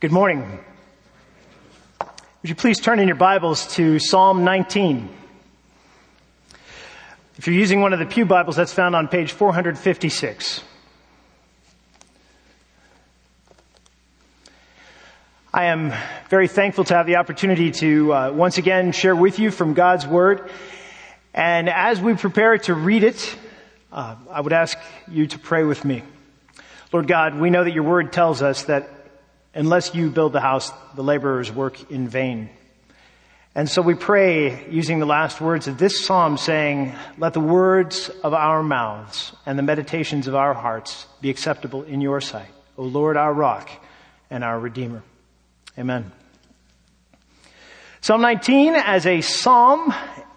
Good morning. Would you please turn in your Bibles to Psalm 19? If you're using one of the Pew Bibles, that's found on page 456. I am very thankful to have the opportunity to uh, once again share with you from God's Word. And as we prepare to read it, uh, I would ask you to pray with me. Lord God, we know that your Word tells us that unless you build the house, the laborers work in vain. And so we pray using the last words of this psalm saying, let the words of our mouths and the meditations of our hearts be acceptable in your sight, O Lord, our rock and our redeemer. Amen. Psalm 19 as a psalm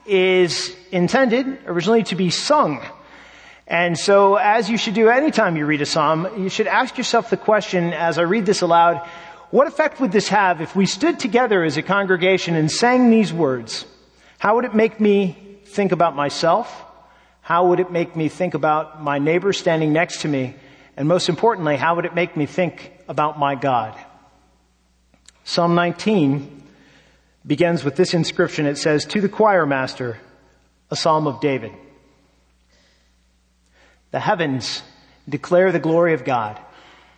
is intended originally to be sung. And so as you should do anytime you read a psalm, you should ask yourself the question as I read this aloud, what effect would this have if we stood together as a congregation and sang these words? How would it make me think about myself? How would it make me think about my neighbor standing next to me? And most importantly, how would it make me think about my God? Psalm 19 begins with this inscription. It says, to the choir master, a psalm of David. The heavens declare the glory of God,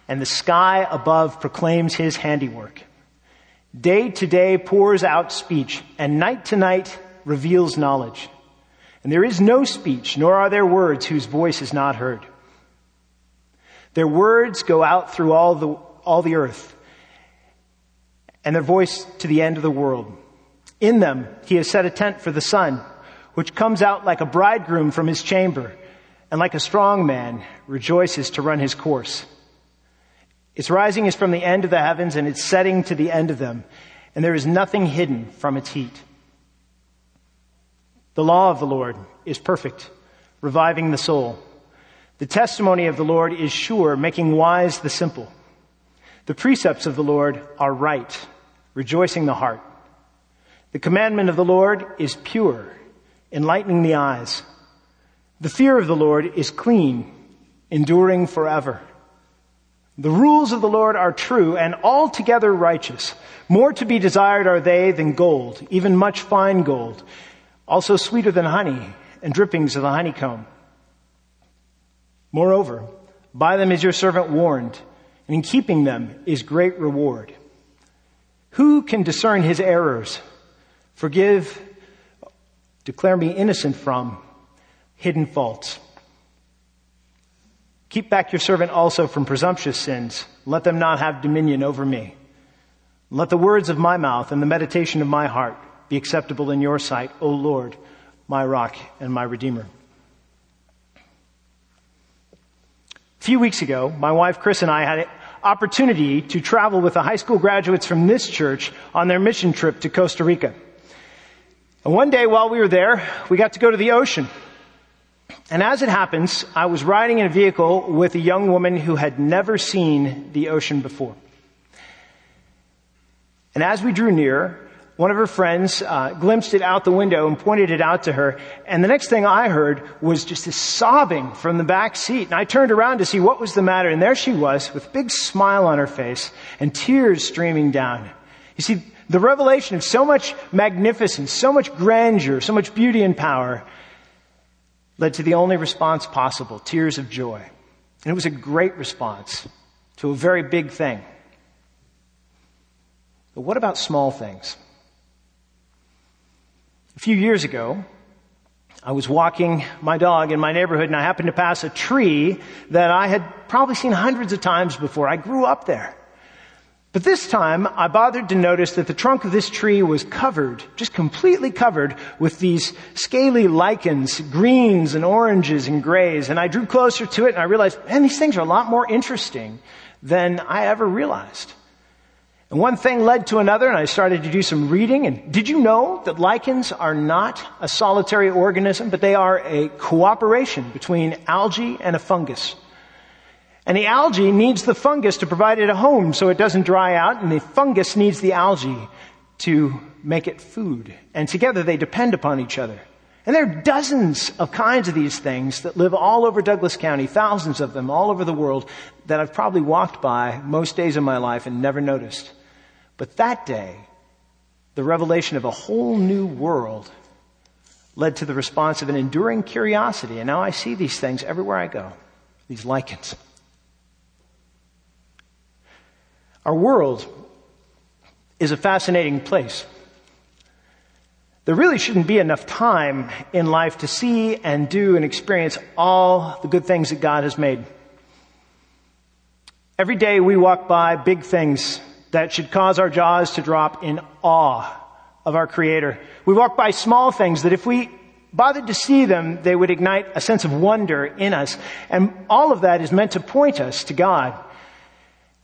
and the sky above proclaims his handiwork. Day to day pours out speech, and night to night reveals knowledge. And there is no speech, nor are there words whose voice is not heard. Their words go out through all the, all the earth, and their voice to the end of the world. In them he has set a tent for the sun, which comes out like a bridegroom from his chamber and like a strong man rejoices to run his course. Its rising is from the end of the heavens and its setting to the end of them, and there is nothing hidden from its heat. The law of the Lord is perfect, reviving the soul. The testimony of the Lord is sure, making wise the simple. The precepts of the Lord are right, rejoicing the heart. The commandment of the Lord is pure, enlightening the eyes. The fear of the Lord is clean, enduring forever. The rules of the Lord are true and altogether righteous. More to be desired are they than gold, even much fine gold, also sweeter than honey and drippings of the honeycomb. Moreover, by them is your servant warned, and in keeping them is great reward. Who can discern his errors? Forgive, declare me innocent from hidden faults. Keep back your servant also from presumptuous sins. Let them not have dominion over me. Let the words of my mouth and the meditation of my heart be acceptable in your sight, O Lord, my rock and my redeemer. A few weeks ago, my wife Chris and I had an opportunity to travel with the high school graduates from this church on their mission trip to Costa Rica. And one day while we were there, we got to go to the ocean. And as it happens, I was riding in a vehicle with a young woman who had never seen the ocean before. And as we drew near, one of her friends uh, glimpsed it out the window and pointed it out to her. And the next thing I heard was just this sobbing from the back seat. And I turned around to see what was the matter. And there she was with a big smile on her face and tears streaming down. You see, the revelation of so much magnificence, so much grandeur, so much beauty and power led to the only response possible, tears of joy. And it was a great response to a very big thing. But what about small things? A few years ago, I was walking my dog in my neighborhood and I happened to pass a tree that I had probably seen hundreds of times before. I grew up there. But this time, I bothered to notice that the trunk of this tree was covered, just completely covered with these scaly lichens, greens and oranges and grays. And I drew closer to it and I realized, man, these things are a lot more interesting than I ever realized. And one thing led to another and I started to do some reading. And did you know that lichens are not a solitary organism, but they are a cooperation between algae and a fungus? And the algae needs the fungus to provide it a home so it doesn't dry out, and the fungus needs the algae to make it food. And together they depend upon each other. And there are dozens of kinds of these things that live all over Douglas County, thousands of them all over the world that I've probably walked by most days of my life and never noticed. But that day, the revelation of a whole new world led to the response of an enduring curiosity. And now I see these things everywhere I go, these lichens. Our world is a fascinating place. There really shouldn't be enough time in life to see and do and experience all the good things that God has made. Every day we walk by big things that should cause our jaws to drop in awe of our Creator. We walk by small things that if we bothered to see them, they would ignite a sense of wonder in us. And all of that is meant to point us to God.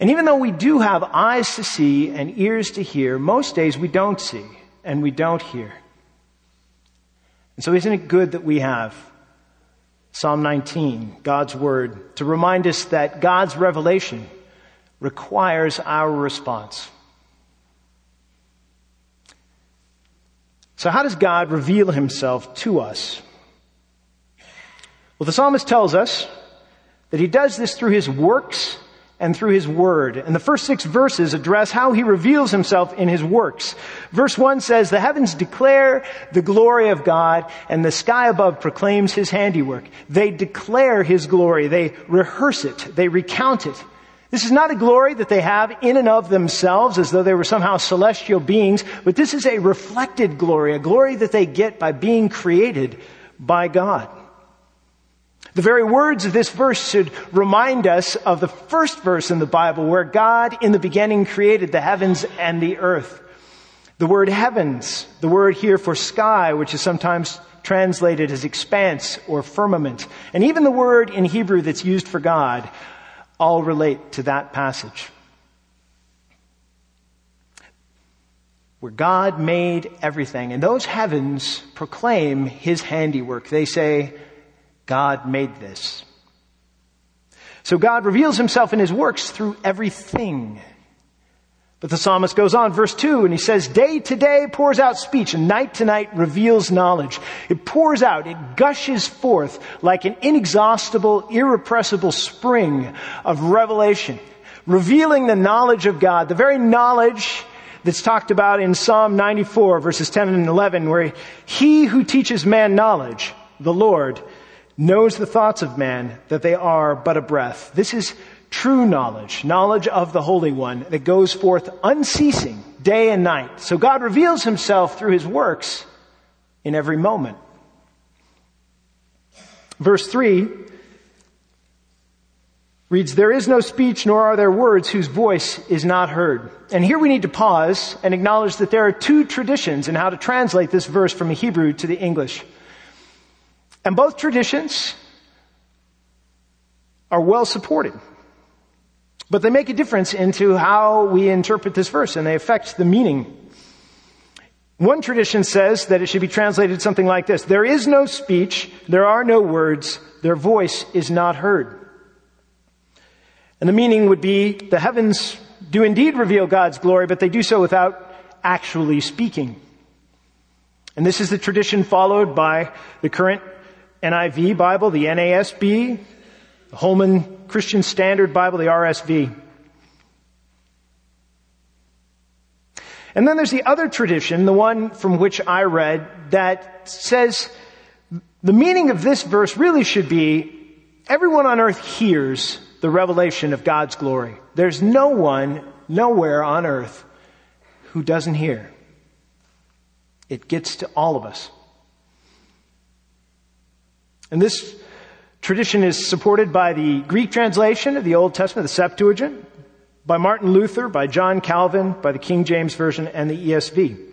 And even though we do have eyes to see and ears to hear, most days we don't see and we don't hear. And so isn't it good that we have Psalm 19, God's Word, to remind us that God's revelation requires our response. So how does God reveal himself to us? Well, the psalmist tells us that he does this through his works and through his word. And the first six verses address how he reveals himself in his works. Verse one says, the heavens declare the glory of God and the sky above proclaims his handiwork. They declare his glory. They rehearse it. They recount it. This is not a glory that they have in and of themselves as though they were somehow celestial beings, but this is a reflected glory, a glory that they get by being created by God. The very words of this verse should remind us of the first verse in the Bible where God in the beginning created the heavens and the earth. The word heavens, the word here for sky, which is sometimes translated as expanse or firmament, and even the word in Hebrew that's used for God, all relate to that passage. Where God made everything, and those heavens proclaim His handiwork. They say, God made this. So God reveals himself in his works through everything. But the psalmist goes on, verse 2, and he says, Day to day pours out speech, and night to night reveals knowledge. It pours out, it gushes forth like an inexhaustible, irrepressible spring of revelation, revealing the knowledge of God, the very knowledge that's talked about in Psalm 94, verses 10 and 11, where he who teaches man knowledge, the Lord, knows the thoughts of man, that they are but a breath. This is true knowledge, knowledge of the Holy One that goes forth unceasing day and night. So God reveals himself through his works in every moment. Verse 3 reads, There is no speech nor are there words whose voice is not heard. And here we need to pause and acknowledge that there are two traditions in how to translate this verse from the Hebrew to the English. And both traditions are well supported. But they make a difference into how we interpret this verse and they affect the meaning. One tradition says that it should be translated something like this. There is no speech, there are no words, their voice is not heard. And the meaning would be the heavens do indeed reveal God's glory, but they do so without actually speaking. And this is the tradition followed by the current NIV Bible, the NASB, the Holman Christian Standard Bible, the RSV. And then there's the other tradition, the one from which I read, that says the meaning of this verse really should be everyone on earth hears the revelation of God's glory. There's no one, nowhere on earth who doesn't hear. It gets to all of us. And this tradition is supported by the Greek translation of the Old Testament, the Septuagint, by Martin Luther, by John Calvin, by the King James Version, and the ESV.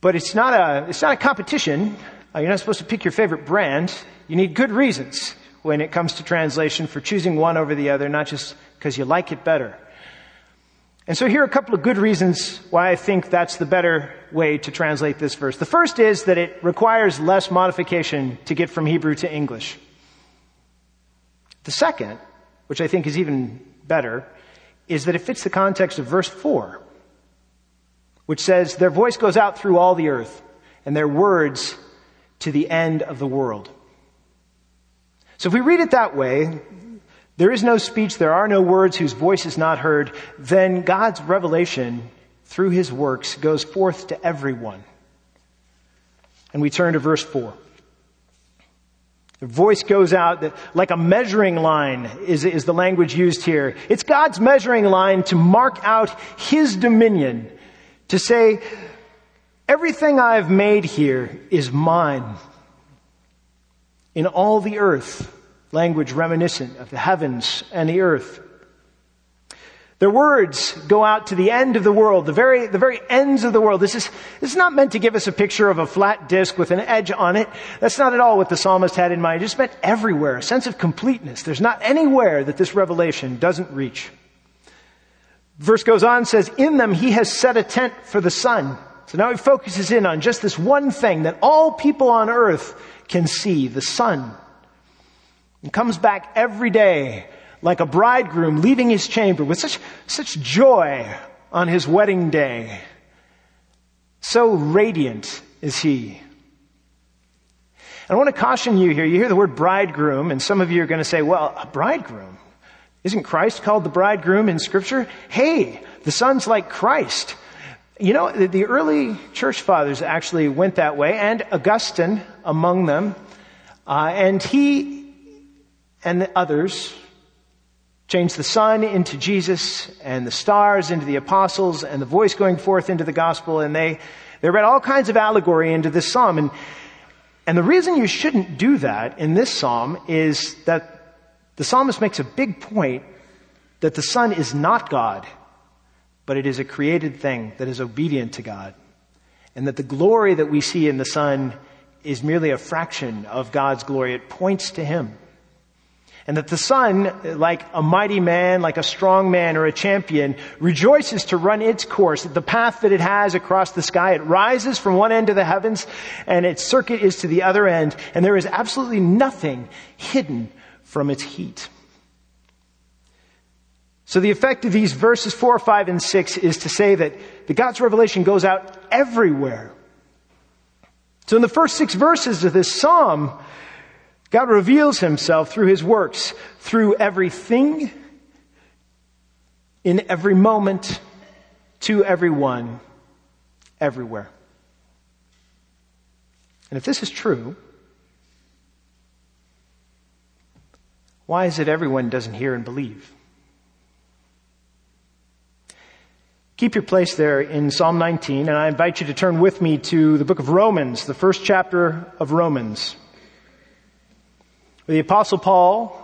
But it's not a, it's not a competition. Uh, you're not supposed to pick your favorite brand. You need good reasons when it comes to translation for choosing one over the other, not just because you like it better. And so here are a couple of good reasons why I think that's the better way to translate this verse. The first is that it requires less modification to get from Hebrew to English. The second, which I think is even better, is that it fits the context of verse 4, which says, Their voice goes out through all the earth, and their words to the end of the world. So if we read it that way, there is no speech, there are no words whose voice is not heard, then God's revelation through his works goes forth to everyone. And we turn to verse 4. The voice goes out that, like a measuring line is, is the language used here. It's God's measuring line to mark out His dominion, to say, everything I've made here is mine. In all the earth, language reminiscent of the heavens and the earth. Their words go out to the end of the world, the very, the very ends of the world. This is, this is not meant to give us a picture of a flat disc with an edge on it. That's not at all what the psalmist had in mind. It just meant everywhere, a sense of completeness. There's not anywhere that this revelation doesn't reach. Verse goes on, says, in them he has set a tent for the sun. So now he focuses in on just this one thing that all people on earth can see, the sun. And comes back every day like a bridegroom leaving his chamber with such, such joy on his wedding day. So radiant is he. And I want to caution you here. You hear the word bridegroom, and some of you are going to say, well, a bridegroom? Isn't Christ called the bridegroom in scripture? Hey, the sun's like Christ. You know, the, early church fathers actually went that way, and Augustine among them. Uh, and he and the others changed the sun into Jesus and the stars into the apostles and the voice going forth into the gospel and they, they read all kinds of allegory into this psalm and, and the reason you shouldn't do that in this psalm is that the psalmist makes a big point that the sun is not God, but it is a created thing that is obedient to God. And that the glory that we see in the sun is merely a fraction of God's glory. It points to Him. And that the sun, like a mighty man, like a strong man or a champion, rejoices to run its course, the path that it has across the sky. It rises from one end of the heavens and its circuit is to the other end. And there is absolutely nothing hidden from its heat. So the effect of these verses 4, 5, and 6 is to say that the God's revelation goes out everywhere. So in the first six verses of this psalm, God reveals himself through his works, through everything, in every moment, to everyone, everywhere. And if this is true, why is it everyone doesn't hear and believe? Keep your place there in Psalm 19, and I invite you to turn with me to the book of Romans, the first chapter of Romans. The apostle Paul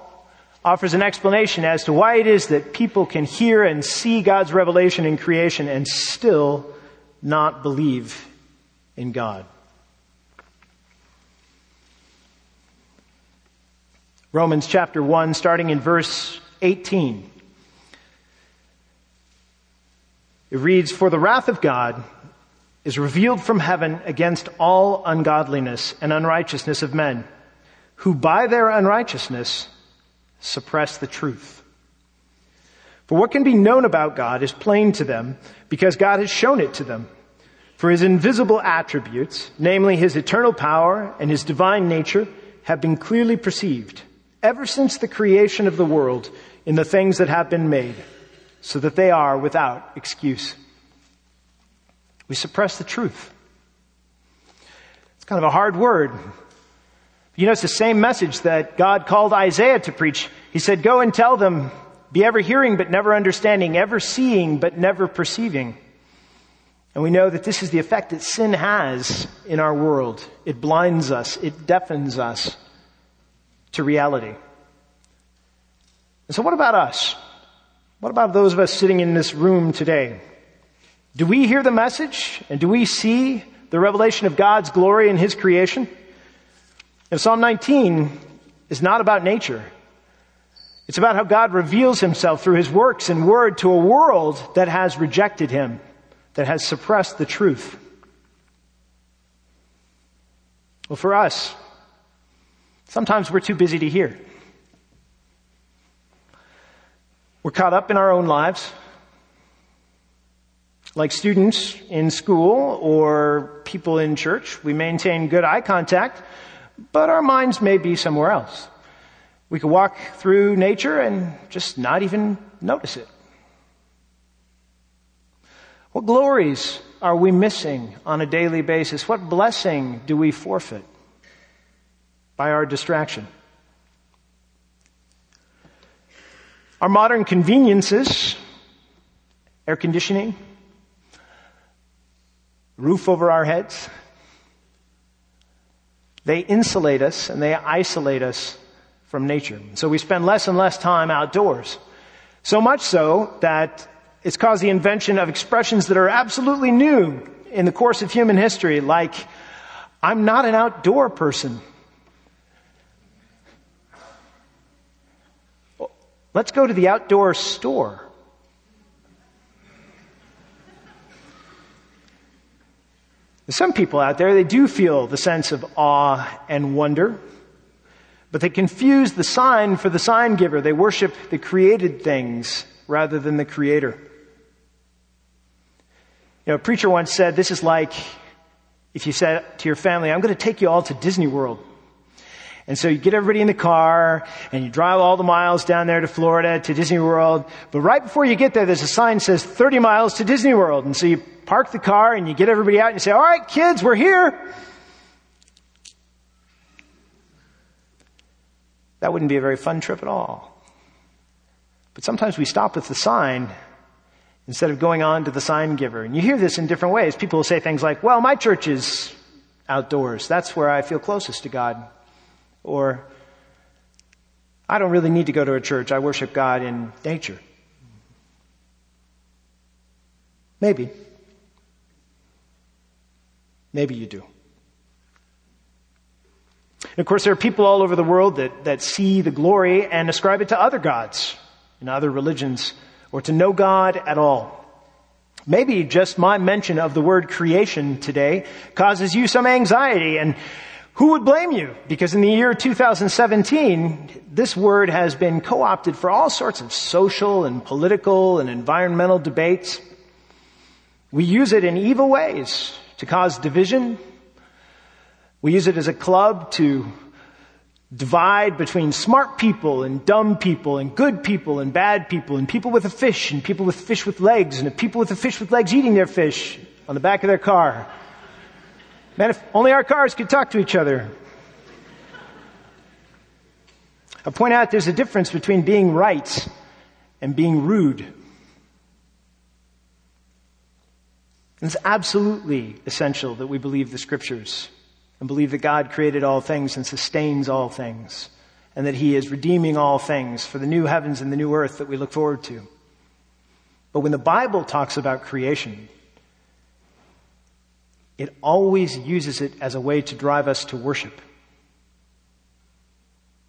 offers an explanation as to why it is that people can hear and see God's revelation in creation and still not believe in God. Romans chapter 1, starting in verse 18. It reads, For the wrath of God is revealed from heaven against all ungodliness and unrighteousness of men who by their unrighteousness suppress the truth. For what can be known about God is plain to them because God has shown it to them. For his invisible attributes, namely his eternal power and his divine nature, have been clearly perceived ever since the creation of the world in the things that have been made, so that they are without excuse. We suppress the truth. It's kind of a hard word, you know, it's the same message that God called Isaiah to preach. He said, go and tell them, be ever hearing but never understanding, ever seeing but never perceiving. And we know that this is the effect that sin has in our world. It blinds us. It deafens us to reality. And so what about us? What about those of us sitting in this room today? Do we hear the message and do we see the revelation of God's glory in His creation? And Psalm 19 is not about nature. It's about how God reveals himself through his works and word to a world that has rejected him, that has suppressed the truth. Well, for us, sometimes we're too busy to hear. We're caught up in our own lives. Like students in school or people in church, we maintain good eye contact, but our minds may be somewhere else. We could walk through nature and just not even notice it. What glories are we missing on a daily basis? What blessing do we forfeit by our distraction? Our modern conveniences, air conditioning, roof over our heads, they insulate us and they isolate us from nature. So we spend less and less time outdoors. So much so that it's caused the invention of expressions that are absolutely new in the course of human history, like, I'm not an outdoor person. Let's go to the outdoor store. Some people out there, they do feel the sense of awe and wonder, but they confuse the sign for the sign giver. They worship the created things rather than the creator. You know, a preacher once said, this is like if you said to your family, I'm going to take you all to Disney World. And so you get everybody in the car and you drive all the miles down there to Florida to Disney World. But right before you get there, there's a sign that says 30 miles to Disney World. And so you park the car and you get everybody out and you say, all right, kids, we're here. That wouldn't be a very fun trip at all. But sometimes we stop with the sign instead of going on to the sign giver. And you hear this in different ways. People will say things like, well, my church is outdoors. That's where I feel closest to God. Or, I don't really need to go to a church. I worship God in nature. Maybe. Maybe you do. And of course, there are people all over the world that, that see the glory and ascribe it to other gods in other religions or to no God at all. Maybe just my mention of the word creation today causes you some anxiety and who would blame you? Because in the year 2017, this word has been co-opted for all sorts of social and political and environmental debates. We use it in evil ways to cause division. We use it as a club to divide between smart people and dumb people and good people and bad people and people with a fish and people with fish with legs and people with a fish with legs eating their fish on the back of their car. Man, if only our cars could talk to each other. I point out there's a difference between being right and being rude. it's absolutely essential that we believe the scriptures and believe that God created all things and sustains all things and that he is redeeming all things for the new heavens and the new earth that we look forward to. But when the Bible talks about creation, it always uses it as a way to drive us to worship.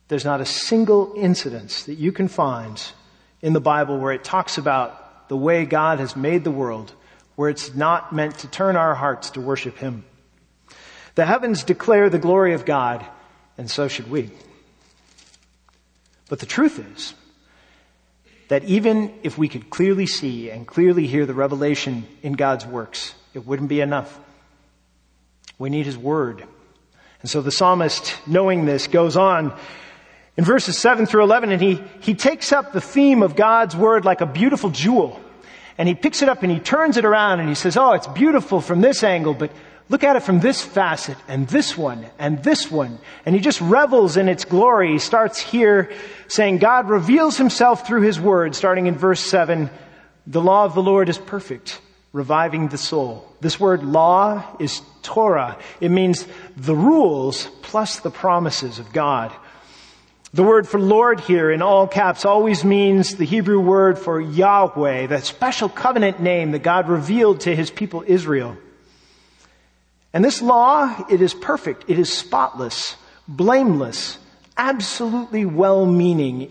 There's not a single incidence that you can find in the Bible where it talks about the way God has made the world, where it's not meant to turn our hearts to worship Him. The heavens declare the glory of God, and so should we. But the truth is that even if we could clearly see and clearly hear the revelation in God's works, it wouldn't be enough. We need His Word. And so the psalmist, knowing this, goes on in verses 7 through 11 and he, he takes up the theme of God's Word like a beautiful jewel. And he picks it up and he turns it around and he says, oh, it's beautiful from this angle, but look at it from this facet and this one and this one. And he just revels in its glory. He starts here saying God reveals himself through his word, starting in verse 7. The law of the Lord is perfect, reviving the soul. This word law is Torah. It means the rules plus the promises of God. The word for Lord here in all caps always means the Hebrew word for Yahweh, that special covenant name that God revealed to his people Israel. And this law, it is perfect. It is spotless, blameless, absolutely well-meaning.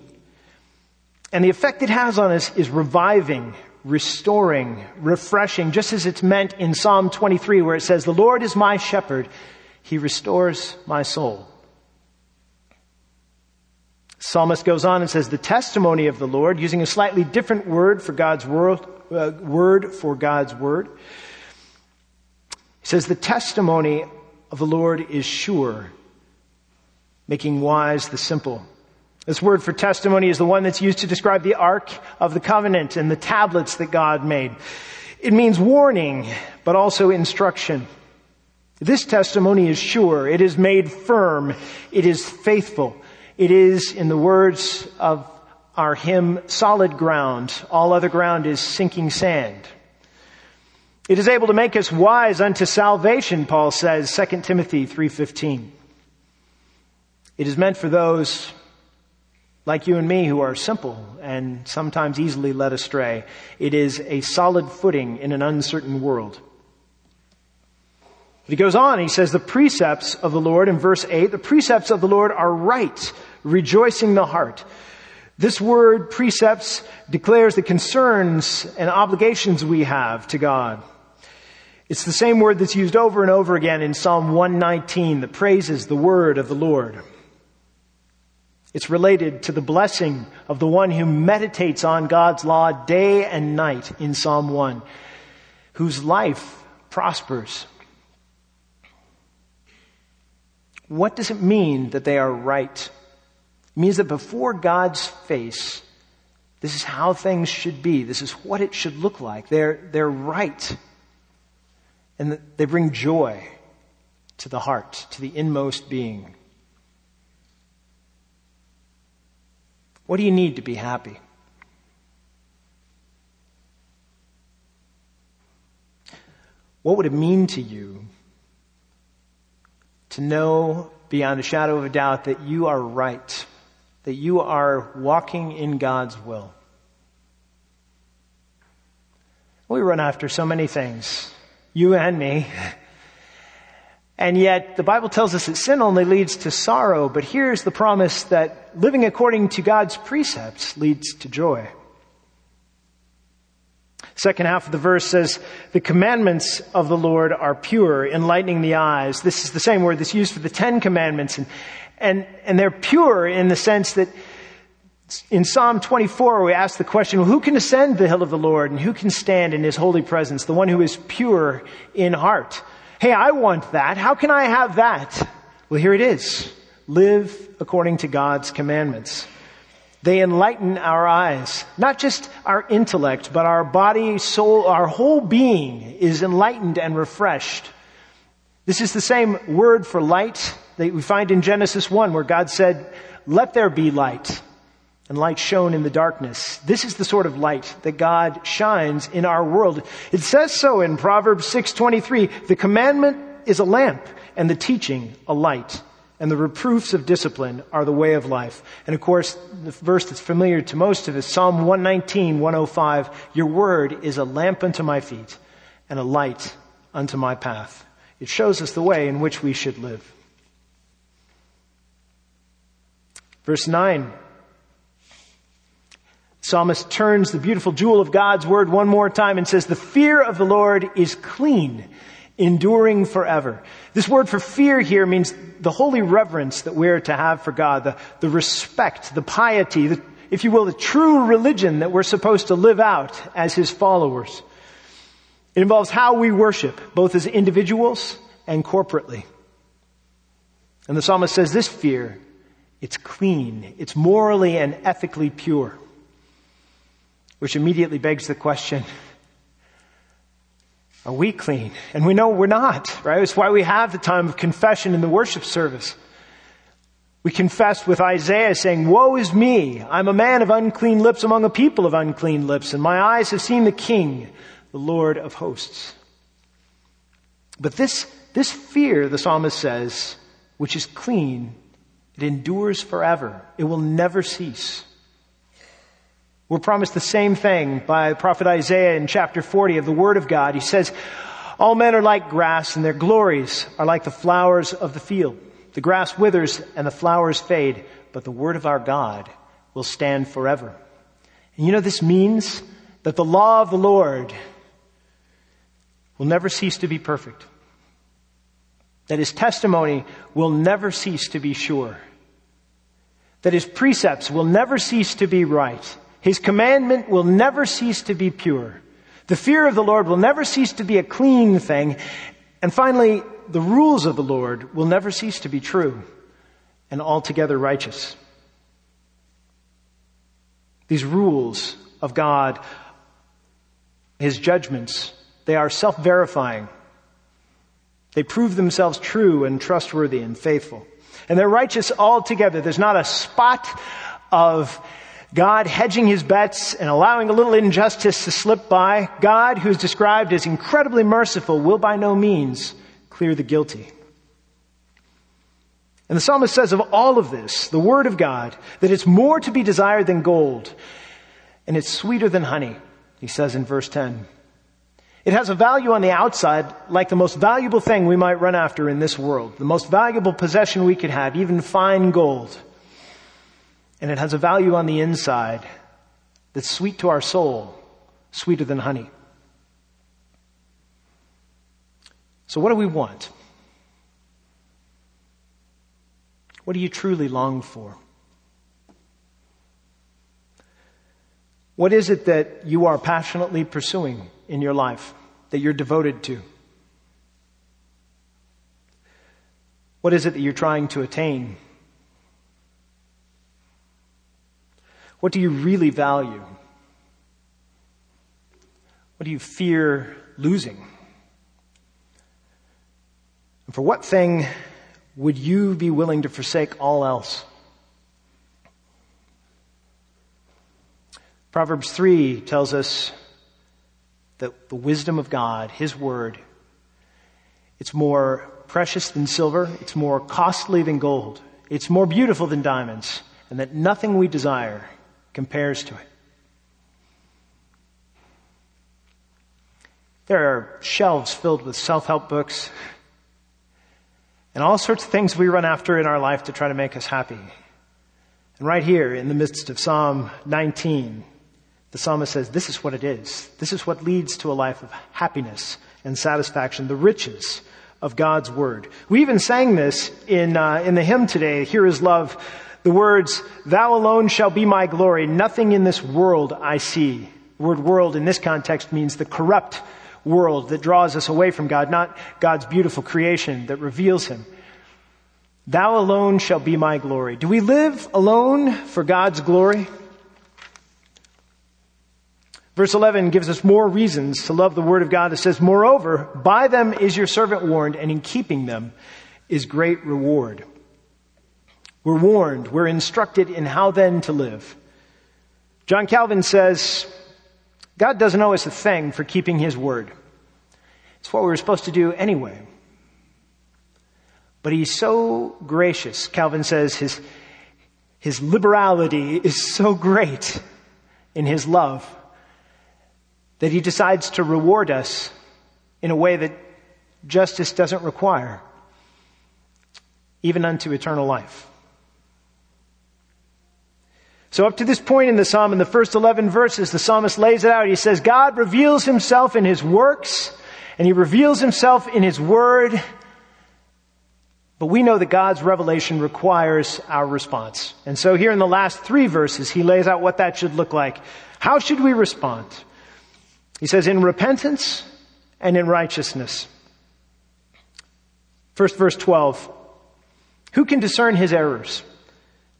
And the effect it has on us is reviving, restoring, refreshing, just as it's meant in Psalm 23 where it says, the Lord is my shepherd. He restores my soul. Psalmist goes on and says, the testimony of the Lord, using a slightly different word for God's word, uh, word for God's word. He says, the testimony of the Lord is sure, making wise the simple. This word for testimony is the one that's used to describe the Ark of the Covenant and the tablets that God made. It means warning, but also instruction. This testimony is sure. It is made firm. It is faithful. It is, in the words of our hymn, solid ground. All other ground is sinking sand. It is able to make us wise unto salvation, Paul says, 2 Timothy 3.15. It is meant for those like you and me who are simple and sometimes easily led astray. It is a solid footing in an uncertain world. But he goes on, he says, the precepts of the Lord in verse 8, the precepts of the Lord are right, rejoicing the heart. This word, precepts, declares the concerns and obligations we have to God. It's the same word that's used over and over again in Psalm 119 that praises the word of the Lord. It's related to the blessing of the one who meditates on God's law day and night in Psalm 1, whose life prospers. What does it mean that they are right? It means that before God's face, this is how things should be. This is what it should look like. They're, they're right. And they bring joy to the heart, to the inmost being. What do you need to be happy? What would it mean to you to know beyond a shadow of a doubt that you are right, that you are walking in God's will? We run after so many things, you and me. And yet, the Bible tells us that sin only leads to sorrow, but here's the promise that living according to God's precepts leads to joy. Second half of the verse says, the commandments of the Lord are pure, enlightening the eyes. This is the same word that's used for the Ten Commandments. And, and, and they're pure in the sense that in Psalm 24, we ask the question, well, who can ascend the hill of the Lord and who can stand in his holy presence? The one who is pure in heart. Hey, I want that. How can I have that? Well, here it is. Live according to God's commandments. They enlighten our eyes, not just our intellect, but our body, soul, our whole being is enlightened and refreshed. This is the same word for light that we find in Genesis 1 where God said, let there be light and light shone in the darkness. This is the sort of light that God shines in our world. It says so in Proverbs 6:23, the commandment is a lamp and the teaching a light. And the reproofs of discipline are the way of life. And of course, the verse that's familiar to most of us, Psalm 119, 105, your word is a lamp unto my feet and a light unto my path. It shows us the way in which we should live. Verse 9, Psalmist turns the beautiful jewel of God's word one more time and says, the fear of the Lord is clean, enduring forever. This word for fear here means the holy reverence that we're to have for God, the, the respect, the piety, the, if you will, the true religion that we're supposed to live out as His followers. It involves how we worship, both as individuals and corporately. And the psalmist says this fear, it's clean, it's morally and ethically pure. Which immediately begs the question, are we clean? And we know we're not, right? It's why we have the time of confession in the worship service. We confess with Isaiah saying, woe is me. I'm a man of unclean lips among a people of unclean lips, and my eyes have seen the King, the Lord of hosts. But this, this fear, the psalmist says, which is clean, it endures forever. It will never cease. We're promised the same thing by prophet Isaiah in chapter 40 of the Word of God. He says, all men are like grass and their glories are like the flowers of the field. The grass withers and the flowers fade, but the word of our God will stand forever. And you know this means that the law of the Lord will never cease to be perfect. That his testimony will never cease to be sure that his precepts will never cease to be right. His commandment will never cease to be pure. The fear of the Lord will never cease to be a clean thing. And finally, the rules of the Lord will never cease to be true and altogether righteous. These rules of God, His judgments, they are self-verifying. They prove themselves true and trustworthy and faithful. And they're righteous altogether. There's not a spot of God hedging his bets and allowing a little injustice to slip by. God, who is described as incredibly merciful, will by no means clear the guilty. And the psalmist says of all of this, the word of God, that it's more to be desired than gold, and it's sweeter than honey, he says in verse 10. It has a value on the outside like the most valuable thing we might run after in this world, the most valuable possession we could have, even fine gold. And it has a value on the inside that's sweet to our soul, sweeter than honey. So what do we want? What do you truly long for? What is it that you are passionately pursuing in your life, that you're devoted to? What is it that you're trying to attain? What do you really value? What do you fear losing? And for what thing would you be willing to forsake all else? Proverbs 3 tells us that the wisdom of God, His Word, it's more precious than silver, it's more costly than gold, it's more beautiful than diamonds, and that nothing we desire compares to it. There are shelves filled with self-help books and all sorts of things we run after in our life to try to make us happy. And right here in the midst of Psalm 19, the psalmist says, this is what it is. This is what leads to a life of happiness and satisfaction, the riches of God's word. We even sang this in, uh, in the hymn today, Here is Love. The words, Thou alone shall be my glory. Nothing in this world I see. The word world in this context means the corrupt world that draws us away from God, not God's beautiful creation that reveals Him. Thou alone shall be my glory. Do we live alone for God's glory? Verse 11 gives us more reasons to love the Word of God. It says, Moreover, by them is your servant warned, and in keeping them is great reward. We're warned, we're instructed in how then to live. John Calvin says, God doesn't owe us a thing for keeping His Word. It's what we were supposed to do anyway. But He's so gracious, Calvin says, His, His liberality is so great in His love that he decides to reward us in a way that justice doesn't require, even unto eternal life. So up to this point in the psalm, in the first 11 verses, the psalmist lays it out. He says, God reveals himself in his works, and he reveals himself in his word, but we know that God's revelation requires our response. And so here in the last three verses, he lays out what that should look like. How should we respond? He says, in repentance and in righteousness. First verse 12. Who can discern his errors?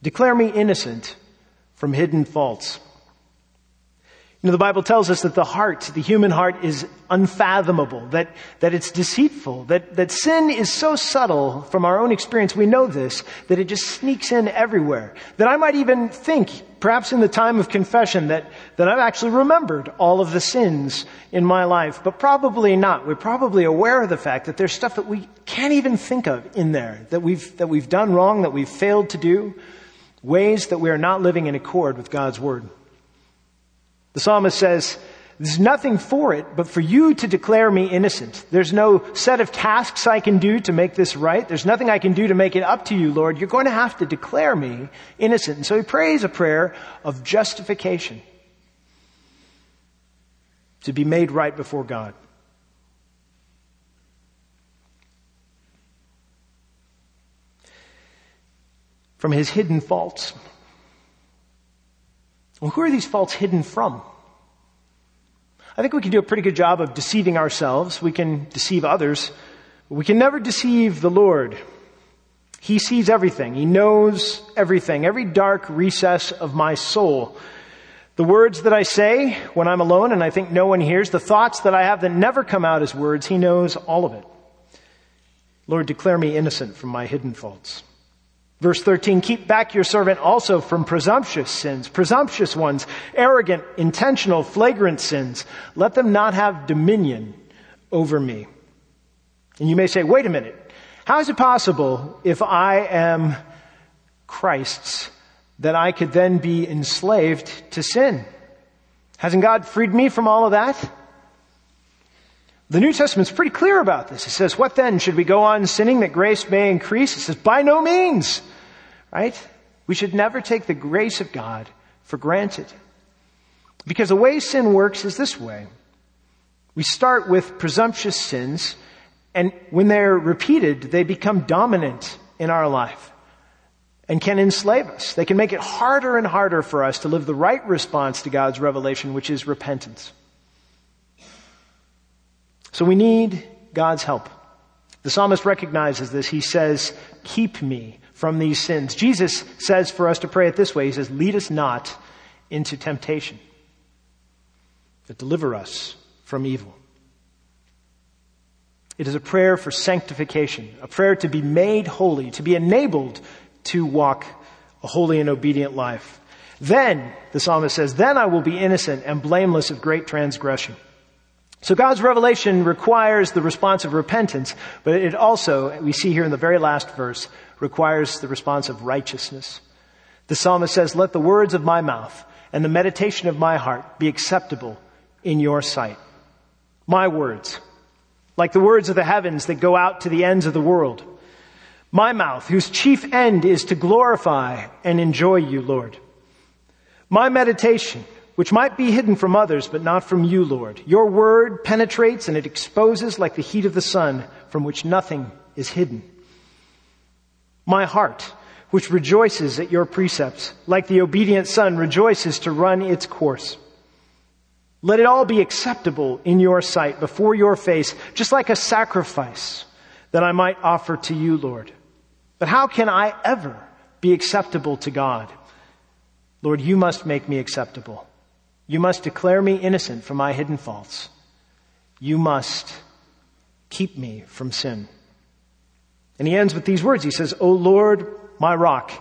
Declare me innocent from hidden faults. You know, the Bible tells us that the heart, the human heart is unfathomable, that, that it's deceitful, that, that sin is so subtle from our own experience, we know this, that it just sneaks in everywhere. That I might even think, perhaps in the time of confession, that, that I've actually remembered all of the sins in my life, but probably not. We're probably aware of the fact that there's stuff that we can't even think of in there, that we've, that we've done wrong, that we've failed to do, ways that we are not living in accord with God's Word. The psalmist says, there's nothing for it but for you to declare me innocent. There's no set of tasks I can do to make this right. There's nothing I can do to make it up to you, Lord. You're going to have to declare me innocent. And so he prays a prayer of justification to be made right before God. From his hidden faults, Well, who are these faults hidden from? I think we can do a pretty good job of deceiving ourselves. We can deceive others. We can never deceive the Lord. He sees everything. He knows everything, every dark recess of my soul. The words that I say when I'm alone and I think no one hears, the thoughts that I have that never come out as words, He knows all of it. Lord, declare me innocent from my hidden faults. Verse 13, keep back your servant also from presumptuous sins, presumptuous ones, arrogant, intentional, flagrant sins. Let them not have dominion over me. And you may say, wait a minute. How is it possible if I am Christ's that I could then be enslaved to sin? Hasn't God freed me from all of that? The New Testament's pretty clear about this. It says, what then? Should we go on sinning that grace may increase? It says, by no means. Right? We should never take the grace of God for granted. Because the way sin works is this way. We start with presumptuous sins and when they're repeated, they become dominant in our life and can enslave us. They can make it harder and harder for us to live the right response to God's revelation, which is repentance. So we need God's help. The psalmist recognizes this. He says, keep me from these sins. Jesus says for us to pray it this way. He says, lead us not into temptation, but deliver us from evil. It is a prayer for sanctification, a prayer to be made holy, to be enabled to walk a holy and obedient life. Then, the psalmist says, then I will be innocent and blameless of great transgression. So God's revelation requires the response of repentance, but it also, we see here in the very last verse, requires the response of righteousness. The psalmist says, let the words of my mouth and the meditation of my heart be acceptable in your sight. My words, like the words of the heavens that go out to the ends of the world. My mouth, whose chief end is to glorify and enjoy you, Lord. My meditation, which might be hidden from others, but not from you, Lord. Your word penetrates and it exposes like the heat of the sun, from which nothing is hidden. My heart, which rejoices at your precepts, like the obedient sun rejoices to run its course. Let it all be acceptable in your sight before your face, just like a sacrifice that I might offer to you, Lord. But how can I ever be acceptable to God? Lord, you must make me acceptable. You must declare me innocent from my hidden faults. You must keep me from sin. And he ends with these words. He says, O Lord, my rock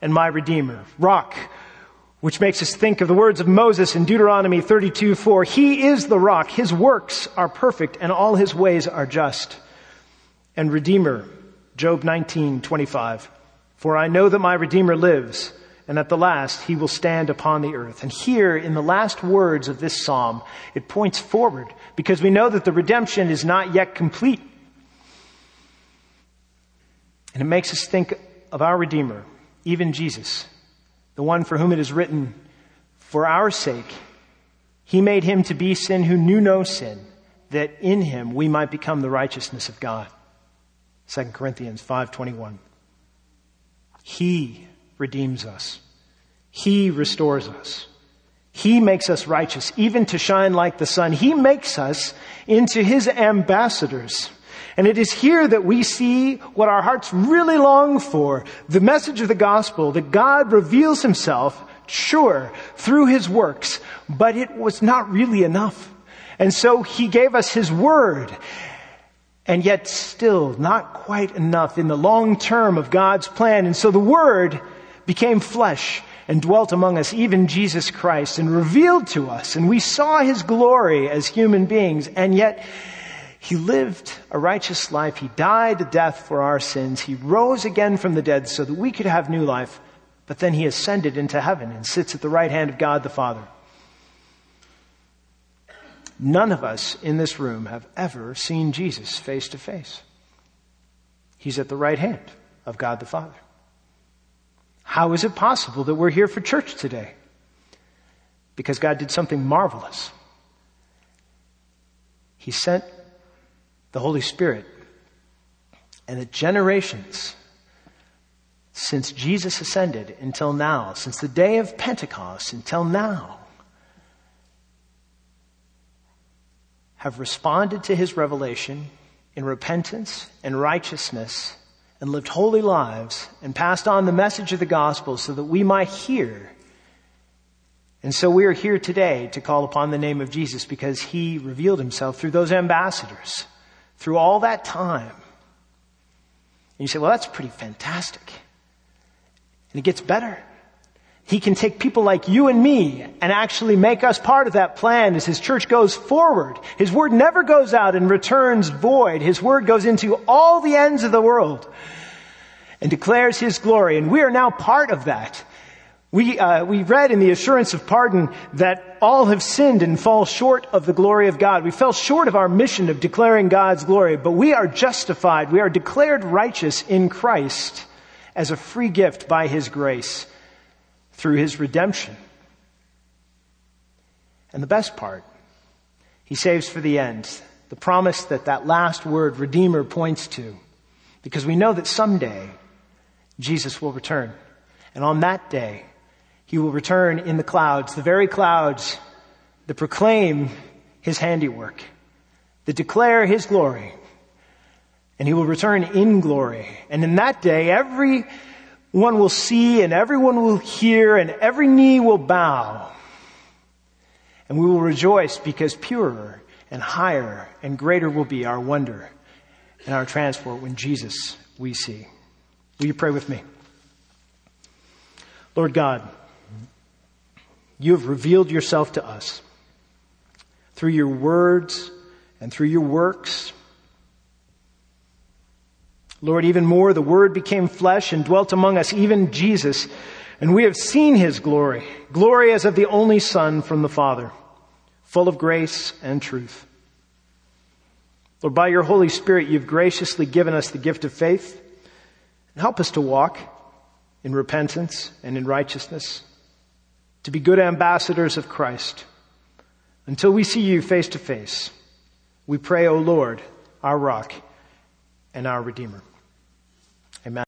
and my redeemer. Rock, which makes us think of the words of Moses in Deuteronomy 32, 4. He is the rock. His works are perfect and all his ways are just. And Redeemer, Job 19, 25. For I know that my Redeemer lives and at the last he will stand upon the earth. And here in the last words of this psalm, it points forward because we know that the redemption is not yet complete. And it makes us think of our Redeemer, even Jesus, the one for whom it is written, For our sake, he made him to be sin who knew no sin, that in him we might become the righteousness of God. 2 Corinthians 5:21. He redeems us. He restores us. He makes us righteous, even to shine like the sun. He makes us into his ambassadors. And it is here that we see what our hearts really long for. The message of the gospel that God reveals himself, sure, through his works, but it was not really enough. And so he gave us his word. And yet still not quite enough in the long term of God's plan. And so the word became flesh and dwelt among us, even Jesus Christ, and revealed to us. And we saw his glory as human beings. And yet he lived a righteous life. He died a death for our sins. He rose again from the dead so that we could have new life. But then he ascended into heaven and sits at the right hand of God the Father. None of us in this room have ever seen Jesus face to face. He's at the right hand of God the Father. How is it possible that we're here for church today? Because God did something marvelous. He sent the Holy Spirit. And the generations since Jesus ascended until now, since the day of Pentecost until now, have responded to his revelation in repentance and righteousness and lived holy lives and passed on the message of the gospel so that we might hear. And so we are here today to call upon the name of Jesus because he revealed himself through those ambassadors, through all that time. And you say, well, that's pretty fantastic. And it gets better. He can take people like you and me and actually make us part of that plan as His church goes forward. His word never goes out and returns void. His word goes into all the ends of the world and declares His glory. And we are now part of that. We, uh, we read in the assurance of pardon that all have sinned and fall short of the glory of God. We fell short of our mission of declaring God's glory, but we are justified. We are declared righteous in Christ as a free gift by His grace through his redemption. And the best part, he saves for the end the promise that that last word, Redeemer, points to. Because we know that someday Jesus will return. And on that day, he will return in the clouds, the very clouds that proclaim his handiwork, that declare his glory. And he will return in glory. And in that day, every one will see and everyone will hear and every knee will bow. And we will rejoice because purer and higher and greater will be our wonder and our transport when Jesus we see. Will you pray with me? Lord God, you have revealed yourself to us through your words and through your works Lord, even more, the Word became flesh and dwelt among us, even Jesus, and we have seen His glory, glory as of the only Son from the Father, full of grace and truth. Lord, by your Holy Spirit, you've graciously given us the gift of faith. And Help us to walk in repentance and in righteousness, to be good ambassadors of Christ. Until we see you face to face, we pray, O Lord, our rock and our Redeemer.